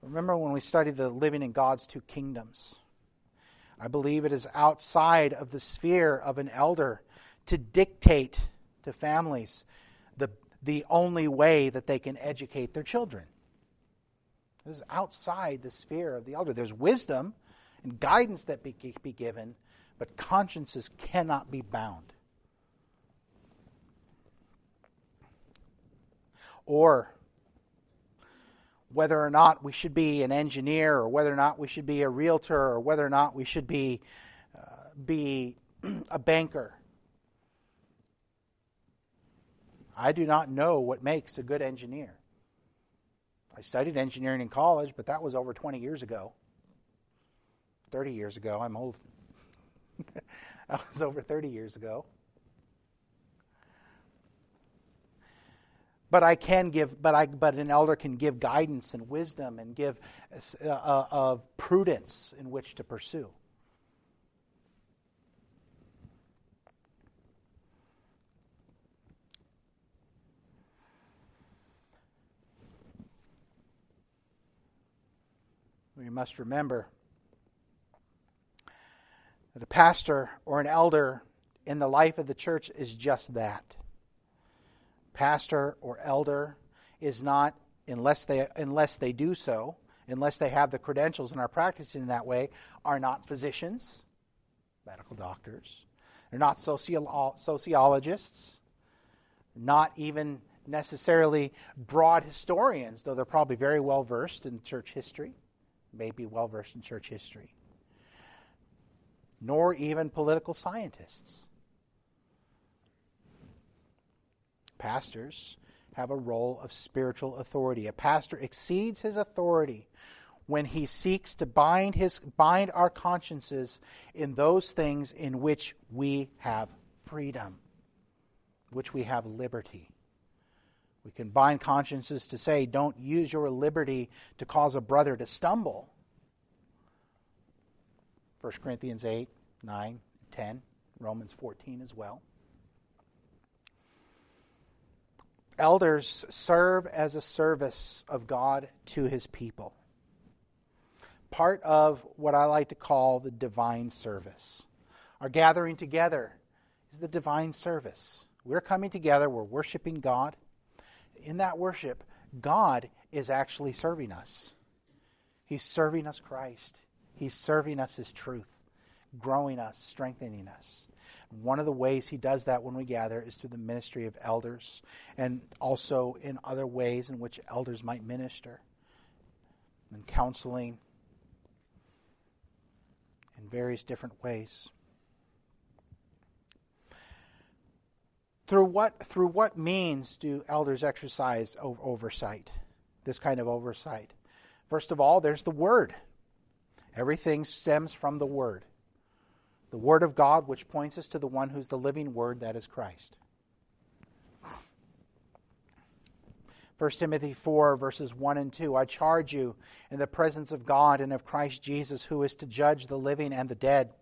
Remember when we studied the living in God's two kingdoms? I believe it is outside of the sphere of an elder to dictate to families the, only way that they can educate their children. It is outside the sphere of the elder. There's wisdom and guidance that be, be given, but consciences cannot be bound. or whether or not we should be an engineer or whether or not we should be a realtor or whether or not we should be uh, be <clears throat> a banker. I do not know what makes a good engineer. I studied engineering in college, but that was over 20 years ago. 30 years ago. I'm old. <laughs> that was over 30 years ago. But I can give, but I, but an elder can give guidance and wisdom and give uh, uh, prudence in which to pursue. We must remember that a pastor or an elder in the life of the church is just that. Pastor or elder is not, unless they, unless they do so, unless they have the credentials and are practicing in that way, are not physicians, medical doctors. They're not socio- sociologists, not even necessarily broad historians, though they're probably very well versed in church history, may be well versed in church history nor even political scientists. Pastors have a role of spiritual authority. A pastor exceeds his authority when he seeks to bind his bind our consciences in those things in which we have freedom, which we have liberty. We can bind consciences to say, don't use your liberty to cause a brother to stumble. 1 Corinthians 8, 9, 10, Romans 14 as well. Elders serve as a service of God to his people. Part of what I like to call the divine service. Our gathering together is the divine service. We're coming together, we're worshiping God. In that worship, God is actually serving us. He's serving us Christ. He's serving us His truth, growing us, strengthening us. One of the ways He does that when we gather is through the ministry of elders and also in other ways in which elders might minister and counseling in various different ways. Through what, through what means do elders exercise oversight, this kind of oversight? First of all, there's the Word. Everything stems from the Word. The Word of God, which points us to the one who's the living Word, that is Christ. 1 Timothy 4, verses 1 and 2. I charge you in the presence of God and of Christ Jesus, who is to judge the living and the dead.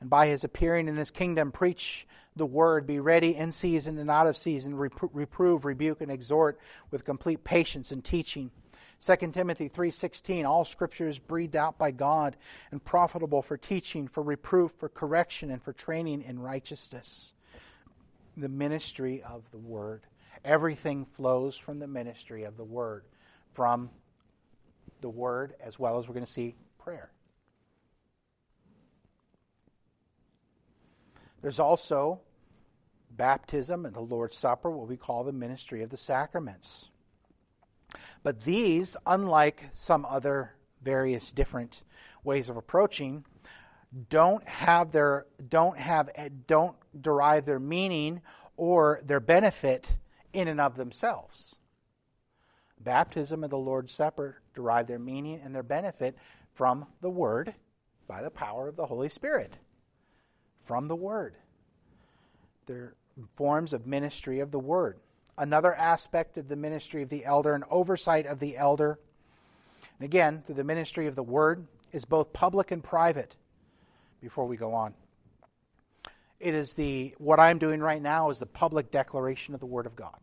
And by his appearing in his kingdom, preach the word, be ready in season and out of season, reprove, rebuke, and exhort with complete patience and teaching. 2 Timothy 3:16 All scripture is breathed out by God and profitable for teaching, for reproof, for correction and for training in righteousness. The ministry of the word. Everything flows from the ministry of the word, from the word as well as we're going to see prayer. There's also baptism and the Lord's Supper, what we call the ministry of the sacraments. But these, unlike some other various different ways of approaching, don't have their don't have don't derive their meaning or their benefit in and of themselves. Baptism and the Lord's Supper derive their meaning and their benefit from the Word by the power of the Holy Spirit. From the Word. They're forms of ministry of the Word another aspect of the ministry of the elder, and oversight of the elder. And again, through the ministry of the word, is both public and private. Before we go on, it is the what I'm doing right now is the public declaration of the word of God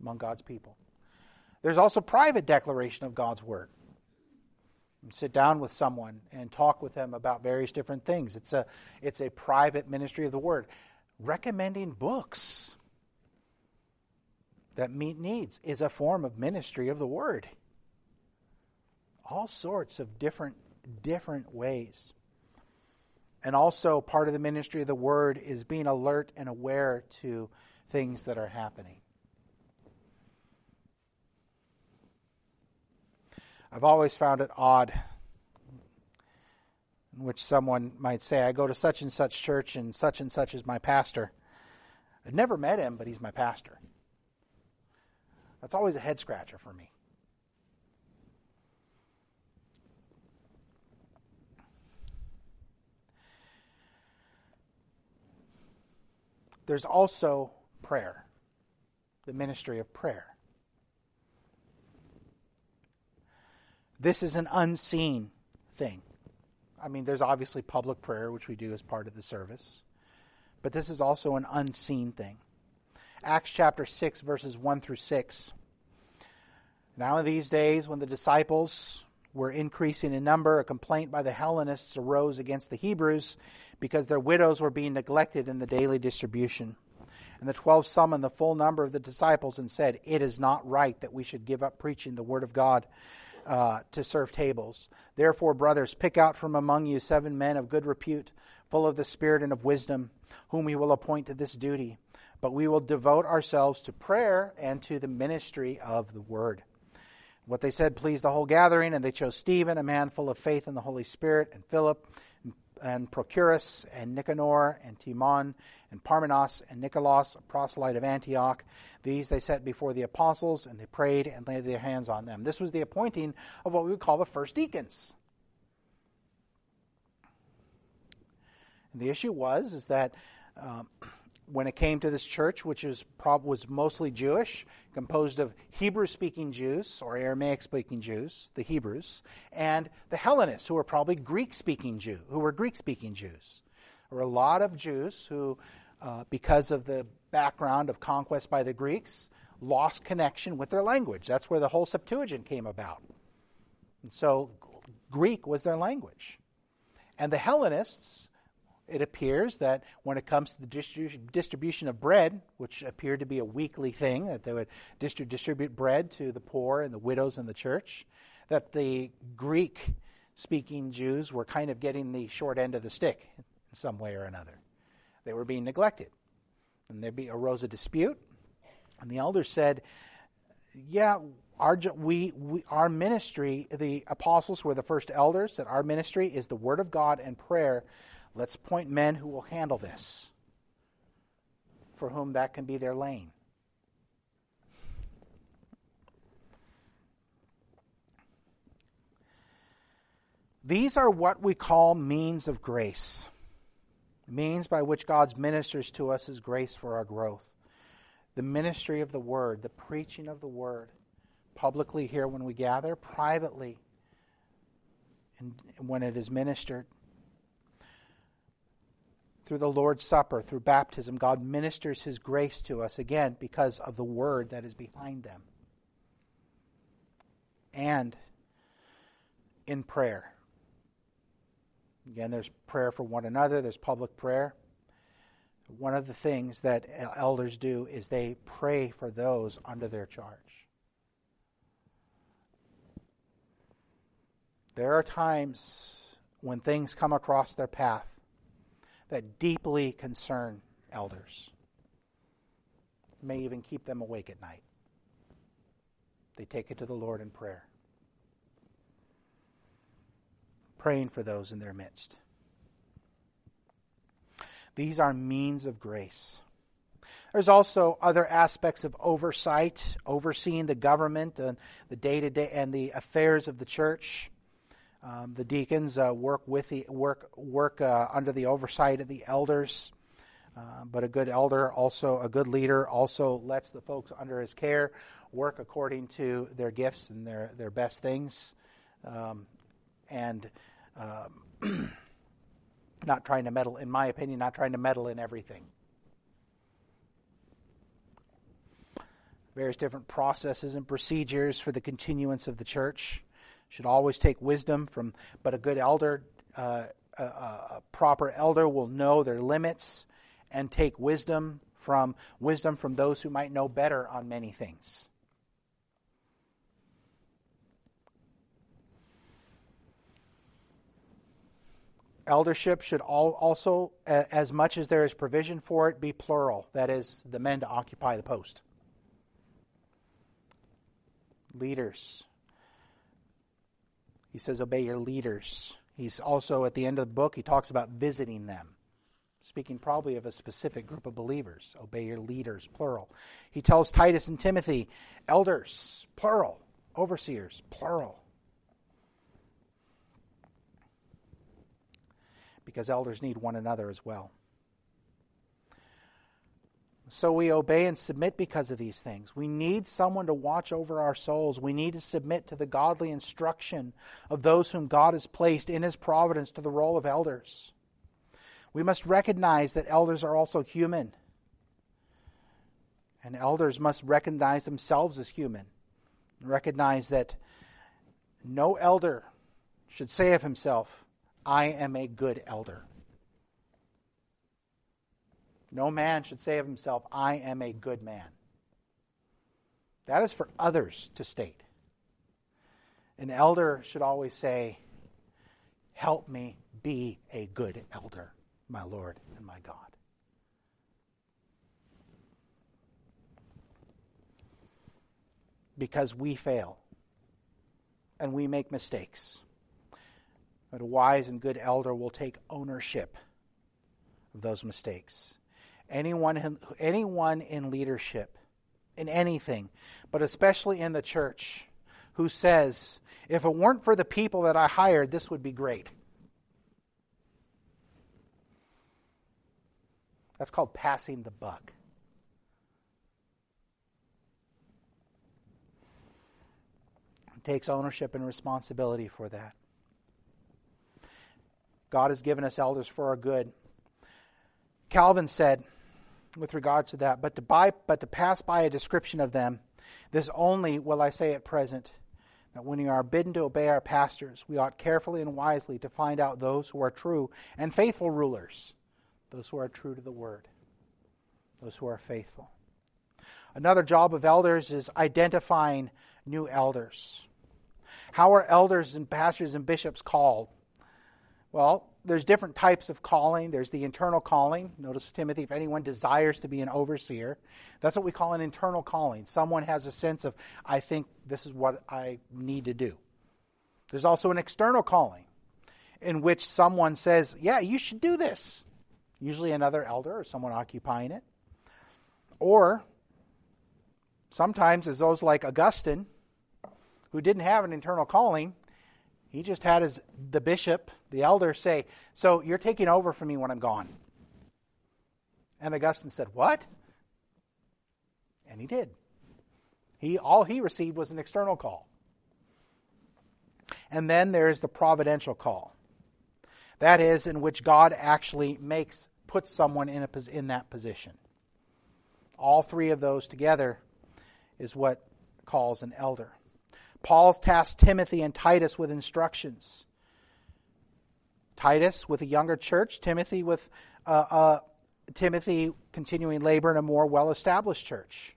among God's people. There's also private declaration of God's word. sit down with someone and talk with them about various different things. It's a it's a private ministry of the word. Recommending books that meet needs is a form of ministry of the word. All sorts of different different ways. And also part of the ministry of the word is being alert and aware to things that are happening. I've always found it odd in which someone might say, I go to such and such church and such and such is my pastor. I've never met him, but he's my pastor. That's always a head scratcher for me. There's also prayer, the ministry of prayer. This is an unseen thing. I mean, there's obviously public prayer, which we do as part of the service, but this is also an unseen thing. Acts chapter 6, verses 1 through 6. Now, in these days, when the disciples were increasing in number, a complaint by the Hellenists arose against the Hebrews because their widows were being neglected in the daily distribution. And the twelve summoned the full number of the disciples and said, It is not right that we should give up preaching the word of God uh, to serve tables. Therefore, brothers, pick out from among you seven men of good repute, full of the Spirit and of wisdom, whom we will appoint to this duty. But we will devote ourselves to prayer and to the ministry of the word. What they said pleased the whole gathering, and they chose Stephen, a man full of faith in the Holy Spirit, and Philip, and Prochorus, and Nicanor, and Timon, and Parmenas, and Nicholas, a proselyte of Antioch. These they set before the apostles, and they prayed and laid their hands on them. This was the appointing of what we would call the first deacons. And the issue was is that um, when it came to this church, which is prob- was mostly Jewish, composed of Hebrew-speaking Jews or Aramaic-speaking Jews, the Hebrews, and the Hellenists, who were probably Greek-speaking Jews, who were Greek-speaking Jews. There were a lot of Jews who, uh, because of the background of conquest by the Greeks, lost connection with their language. That's where the whole Septuagint came about. And so Greek was their language. And the Hellenists it appears that when it comes to the distribution of bread, which appeared to be a weekly thing, that they would distribute bread to the poor and the widows in the church, that the Greek speaking Jews were kind of getting the short end of the stick in some way or another. They were being neglected. And there arose a dispute, and the elders said, Yeah, our, we, we, our ministry, the apostles were the first elders, that our ministry is the Word of God and prayer Let's appoint men who will handle this, for whom that can be their lane. These are what we call means of grace. Means by which God ministers to us is grace for our growth. The ministry of the Word, the preaching of the Word, publicly here when we gather, privately and when it is ministered through the Lord's Supper, through baptism, God ministers His grace to us again because of the word that is behind them. And in prayer. Again, there's prayer for one another, there's public prayer. One of the things that elders do is they pray for those under their charge. There are times when things come across their path that deeply concern elders, may even keep them awake at night. They take it to the Lord in prayer, praying for those in their midst. These are means of grace. There's also other aspects of oversight, overseeing the government and the day to day and the affairs of the church. Um, the deacons uh, work with the work work uh, under the oversight of the elders, uh, but a good elder, also a good leader, also lets the folks under his care work according to their gifts and their their best things, um, and um, <clears throat> not trying to meddle. In my opinion, not trying to meddle in everything. Various different processes and procedures for the continuance of the church should always take wisdom from, but a good elder, uh, a, a proper elder will know their limits and take wisdom from wisdom from those who might know better on many things. Eldership should also, as much as there is provision for it, be plural. That is, the men to occupy the post. Leaders he says, obey your leaders. He's also, at the end of the book, he talks about visiting them, speaking probably of a specific group of believers. Obey your leaders, plural. He tells Titus and Timothy, elders, plural. Overseers, plural. Because elders need one another as well. So we obey and submit because of these things. We need someone to watch over our souls. We need to submit to the godly instruction of those whom God has placed in His providence to the role of elders. We must recognize that elders are also human. And elders must recognize themselves as human. Recognize that no elder should say of himself, I am a good elder. No man should say of himself, I am a good man. That is for others to state. An elder should always say, Help me be a good elder, my Lord and my God. Because we fail and we make mistakes. But a wise and good elder will take ownership of those mistakes anyone, anyone in leadership, in anything, but especially in the church, who says, if it weren't for the people that I hired, this would be great. That's called passing the buck. It takes ownership and responsibility for that. God has given us elders for our good. Calvin said, with regard to that, but to, buy, but to pass by a description of them, this only will I say at present, that when we are bidden to obey our pastors, we ought carefully and wisely to find out those who are true and faithful rulers, those who are true to the word, those who are faithful. Another job of elders is identifying new elders. How are elders and pastors and bishops called? Well, there's different types of calling. There's the internal calling. Notice, Timothy, if anyone desires to be an overseer, that's what we call an internal calling. Someone has a sense of, I think this is what I need to do. There's also an external calling in which someone says, Yeah, you should do this. Usually another elder or someone occupying it. Or sometimes, as those like Augustine, who didn't have an internal calling, he just had his the bishop, the elder, say, "So you're taking over for me when I'm gone." And Augustine said, "What?" And he did. He all he received was an external call. And then there is the providential call. That is in which God actually makes puts someone in a in that position. All three of those together is what calls an elder. Paul tasked Timothy and Titus with instructions. Titus with a younger church, Timothy with uh, uh, Timothy continuing labor in a more well-established church.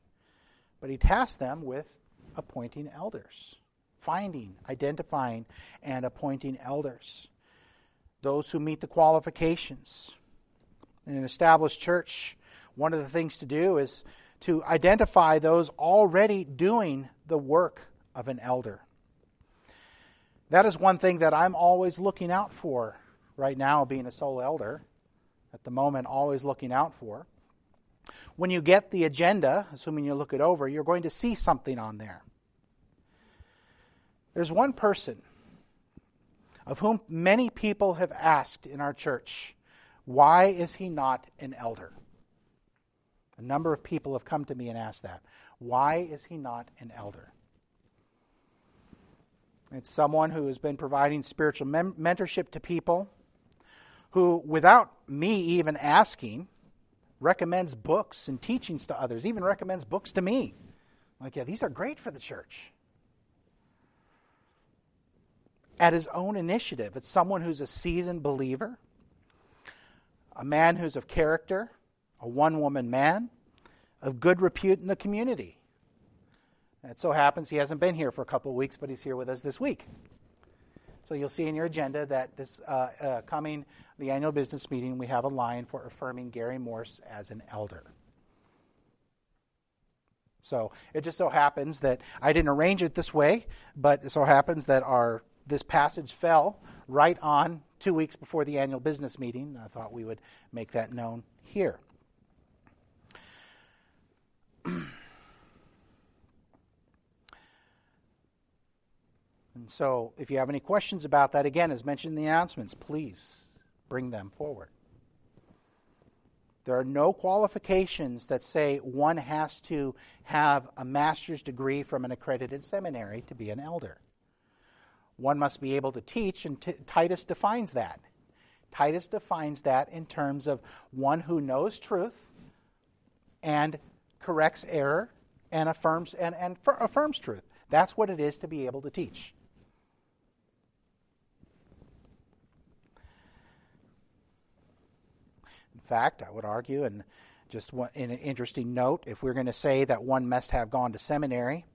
But he tasked them with appointing elders, finding, identifying, and appointing elders, those who meet the qualifications. In an established church, one of the things to do is to identify those already doing the work of an elder. That is one thing that I'm always looking out for right now, being a sole elder, at the moment, always looking out for. When you get the agenda, assuming you look it over, you're going to see something on there. There's one person of whom many people have asked in our church, why is he not an elder? A number of people have come to me and asked that. Why is he not an elder? It's someone who has been providing spiritual mem- mentorship to people, who, without me even asking, recommends books and teachings to others, even recommends books to me. Like, yeah, these are great for the church. At his own initiative, it's someone who's a seasoned believer, a man who's of character, a one woman man, of good repute in the community. It so happens he hasn't been here for a couple of weeks, but he's here with us this week. So you'll see in your agenda that this uh, uh, coming the annual business meeting, we have a line for affirming Gary Morse as an elder. So it just so happens that I didn't arrange it this way, but it so happens that our this passage fell right on two weeks before the annual business meeting. I thought we would make that known here. And so, if you have any questions about that, again, as mentioned in the announcements, please bring them forward. There are no qualifications that say one has to have a master's degree from an accredited seminary to be an elder. One must be able to teach, and t- Titus defines that. Titus defines that in terms of one who knows truth and corrects error and affirms and, and affirms truth. That's what it is to be able to teach. Fact, I would argue, and just in an interesting note, if we're going to say that one must have gone to seminary,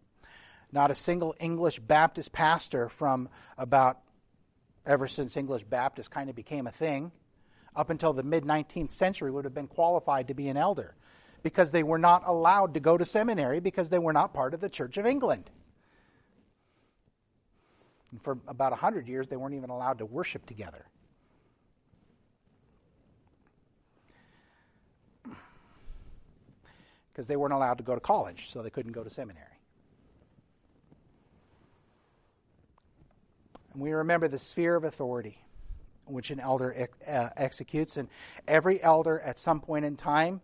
not a single English Baptist pastor from about ever since English Baptist kind of became a thing, up until the mid 19th century, would have been qualified to be an elder because they were not allowed to go to seminary because they were not part of the Church of England. And for about 100 years, they weren't even allowed to worship together. Because they weren't allowed to go to college, so they couldn't go to seminary. And we remember the sphere of authority which an elder ex- uh, executes. And every elder at some point in time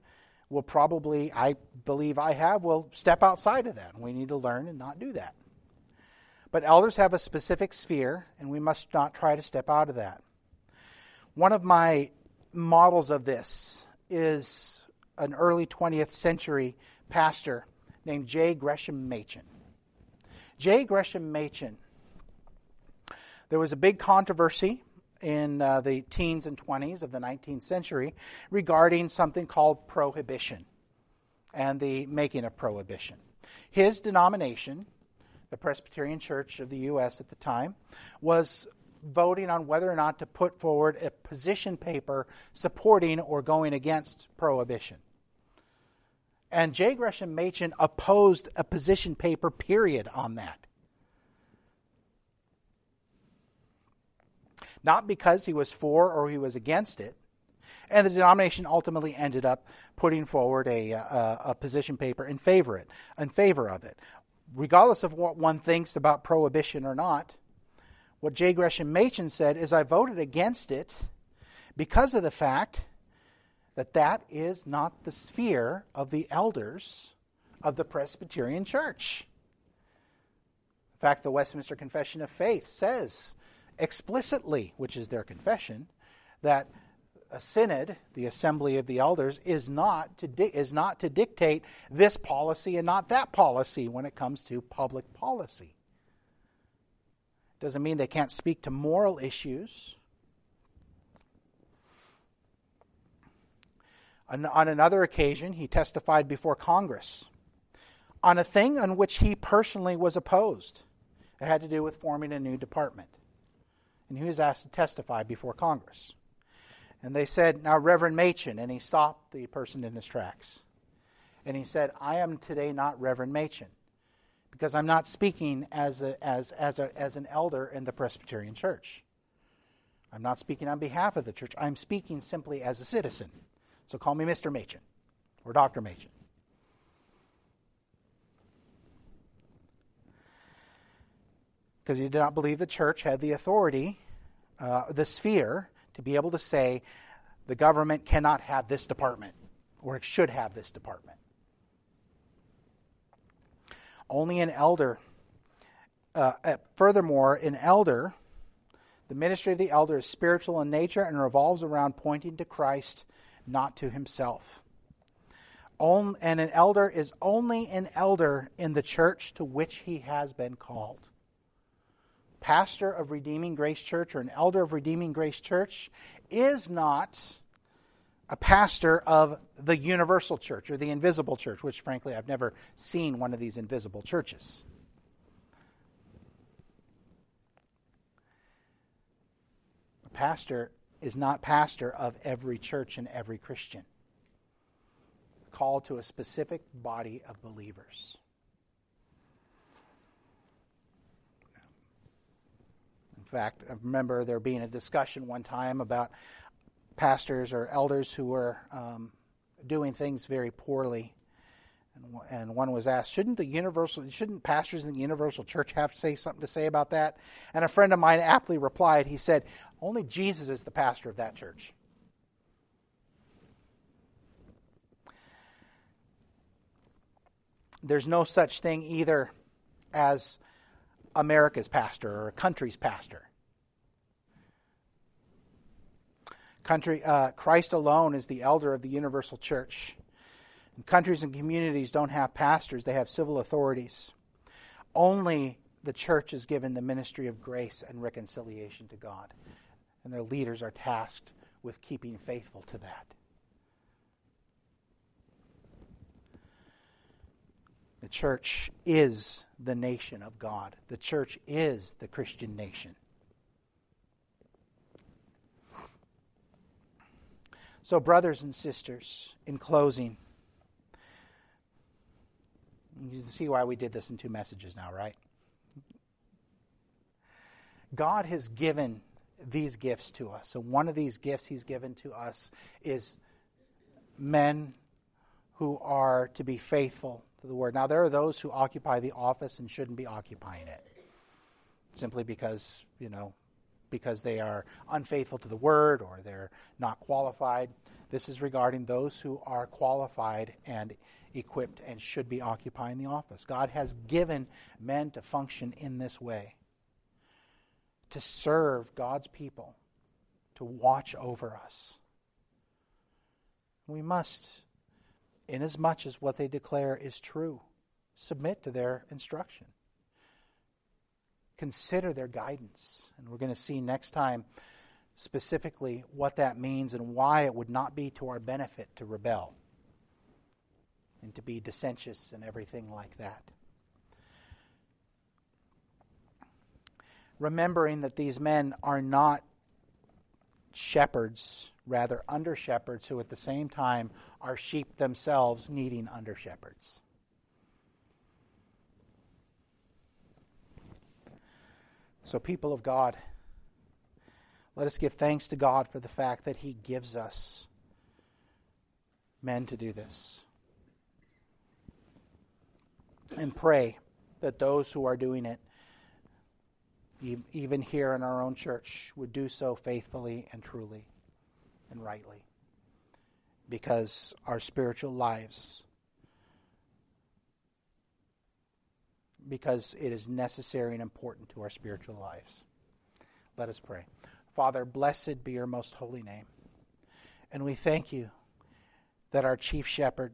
will probably, I believe I have, will step outside of that. We need to learn and not do that. But elders have a specific sphere, and we must not try to step out of that. One of my models of this is an early 20th century pastor named J. Gresham Machen. J. Gresham Machen there was a big controversy in uh, the teens and 20s of the 19th century regarding something called prohibition and the making of prohibition. His denomination, the Presbyterian Church of the U.S. at the time, was voting on whether or not to put forward a position paper supporting or going against prohibition. And J. Gresham Machen opposed a position paper, period, on that. not because he was for or he was against it. And the denomination ultimately ended up putting forward a, uh, a, a position paper in favor it, in favor of it, regardless of what one thinks about prohibition or not. What J. Gresham Machen said is, I voted against it because of the fact that that is not the sphere of the elders of the Presbyterian Church. In fact, the Westminster Confession of Faith says explicitly, which is their confession, that a synod, the assembly of the elders, is not to di- is not to dictate this policy and not that policy when it comes to public policy. Doesn't mean they can't speak to moral issues. On, on another occasion, he testified before Congress on a thing on which he personally was opposed. It had to do with forming a new department and he was asked to testify before Congress. And they said, Now, Reverend Machen, and he stopped the person in his tracks. And he said, I am today not Reverend Machen because I'm not speaking as, a, as, as, a, as an elder in the Presbyterian Church. I'm not speaking on behalf of the church. I'm speaking simply as a citizen. So call me Mr. Machen or Dr. Machen. because he did not believe the church had the authority, uh, the sphere, to be able to say the government cannot have this department or it should have this department. Only an elder, uh, uh, furthermore, an elder, the ministry of the elder is spiritual in nature and revolves around pointing to Christ, not to himself. and an elder is only an elder in the church to which he has been called pastor of Redeeming Grace Church or an elder of Redeeming Grace Church is not a pastor of the universal church or the invisible church, which frankly I've never seen one of these invisible churches. A pastor is not pastor of every church and every Christian. Called to a specific body of believers. In fact, I remember there being a discussion one time about pastors or elders who were um, doing things very poorly. And, and one was asked, shouldn't the universal, shouldn't pastors in the universal church have to say something to say about that? And a friend of mine aptly replied, he said, only Jesus is the pastor of that church. There's no such thing either as America's pastor or a country's pastor. Country, uh, Christ alone is the elder of the universal church. And countries and communities don't have pastors, they have civil authorities. Only the church is given the ministry of grace and reconciliation to God. And their leaders are tasked with keeping faithful to that. The church is the nation of God. The church is the Christian nation. So, brothers and sisters, in closing, you can see why we did this in two messages now, right? God has given these gifts to us. And one of these gifts He's given to us is men who are to be faithful to the Word. Now, there are those who occupy the office and shouldn't be occupying it simply because, you know, because they are unfaithful to the word or they're not qualified. This is regarding those who are qualified and equipped and should be occupying the office. God has given men to function in this way, to serve God's people, to watch over us. We must, inasmuch as what they declare is true, submit to their instruction consider their guidance. And we're going to see next time specifically what that means and why it would not be to our benefit to rebel and to be dissentious and everything like that. Remembering that these men are not shepherds, rather under shepherds, who at the same time are sheep themselves needing under shepherds. So, people of God, let us give thanks to God for the fact that He gives us men to do this. And pray that those who are doing it, even here in our own church, would do so faithfully and truly and rightly. Because our spiritual lives because it is necessary and important to our spiritual lives. Let us pray. Father, blessed be your most holy name. And we thank you that our chief shepherd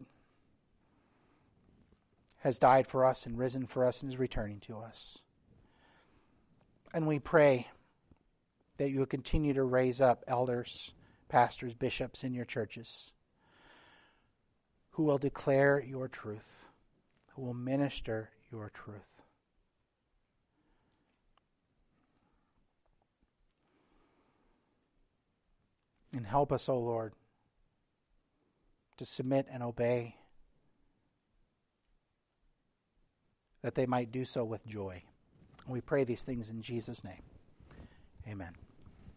has died for us and risen for us and is returning to us. And we pray that you will continue to raise up elders, pastors, bishops in your churches who will declare your truth, who will minister your truth. And help us, O oh Lord, to submit and obey, that they might do so with joy. We pray these things in Jesus' name. Amen.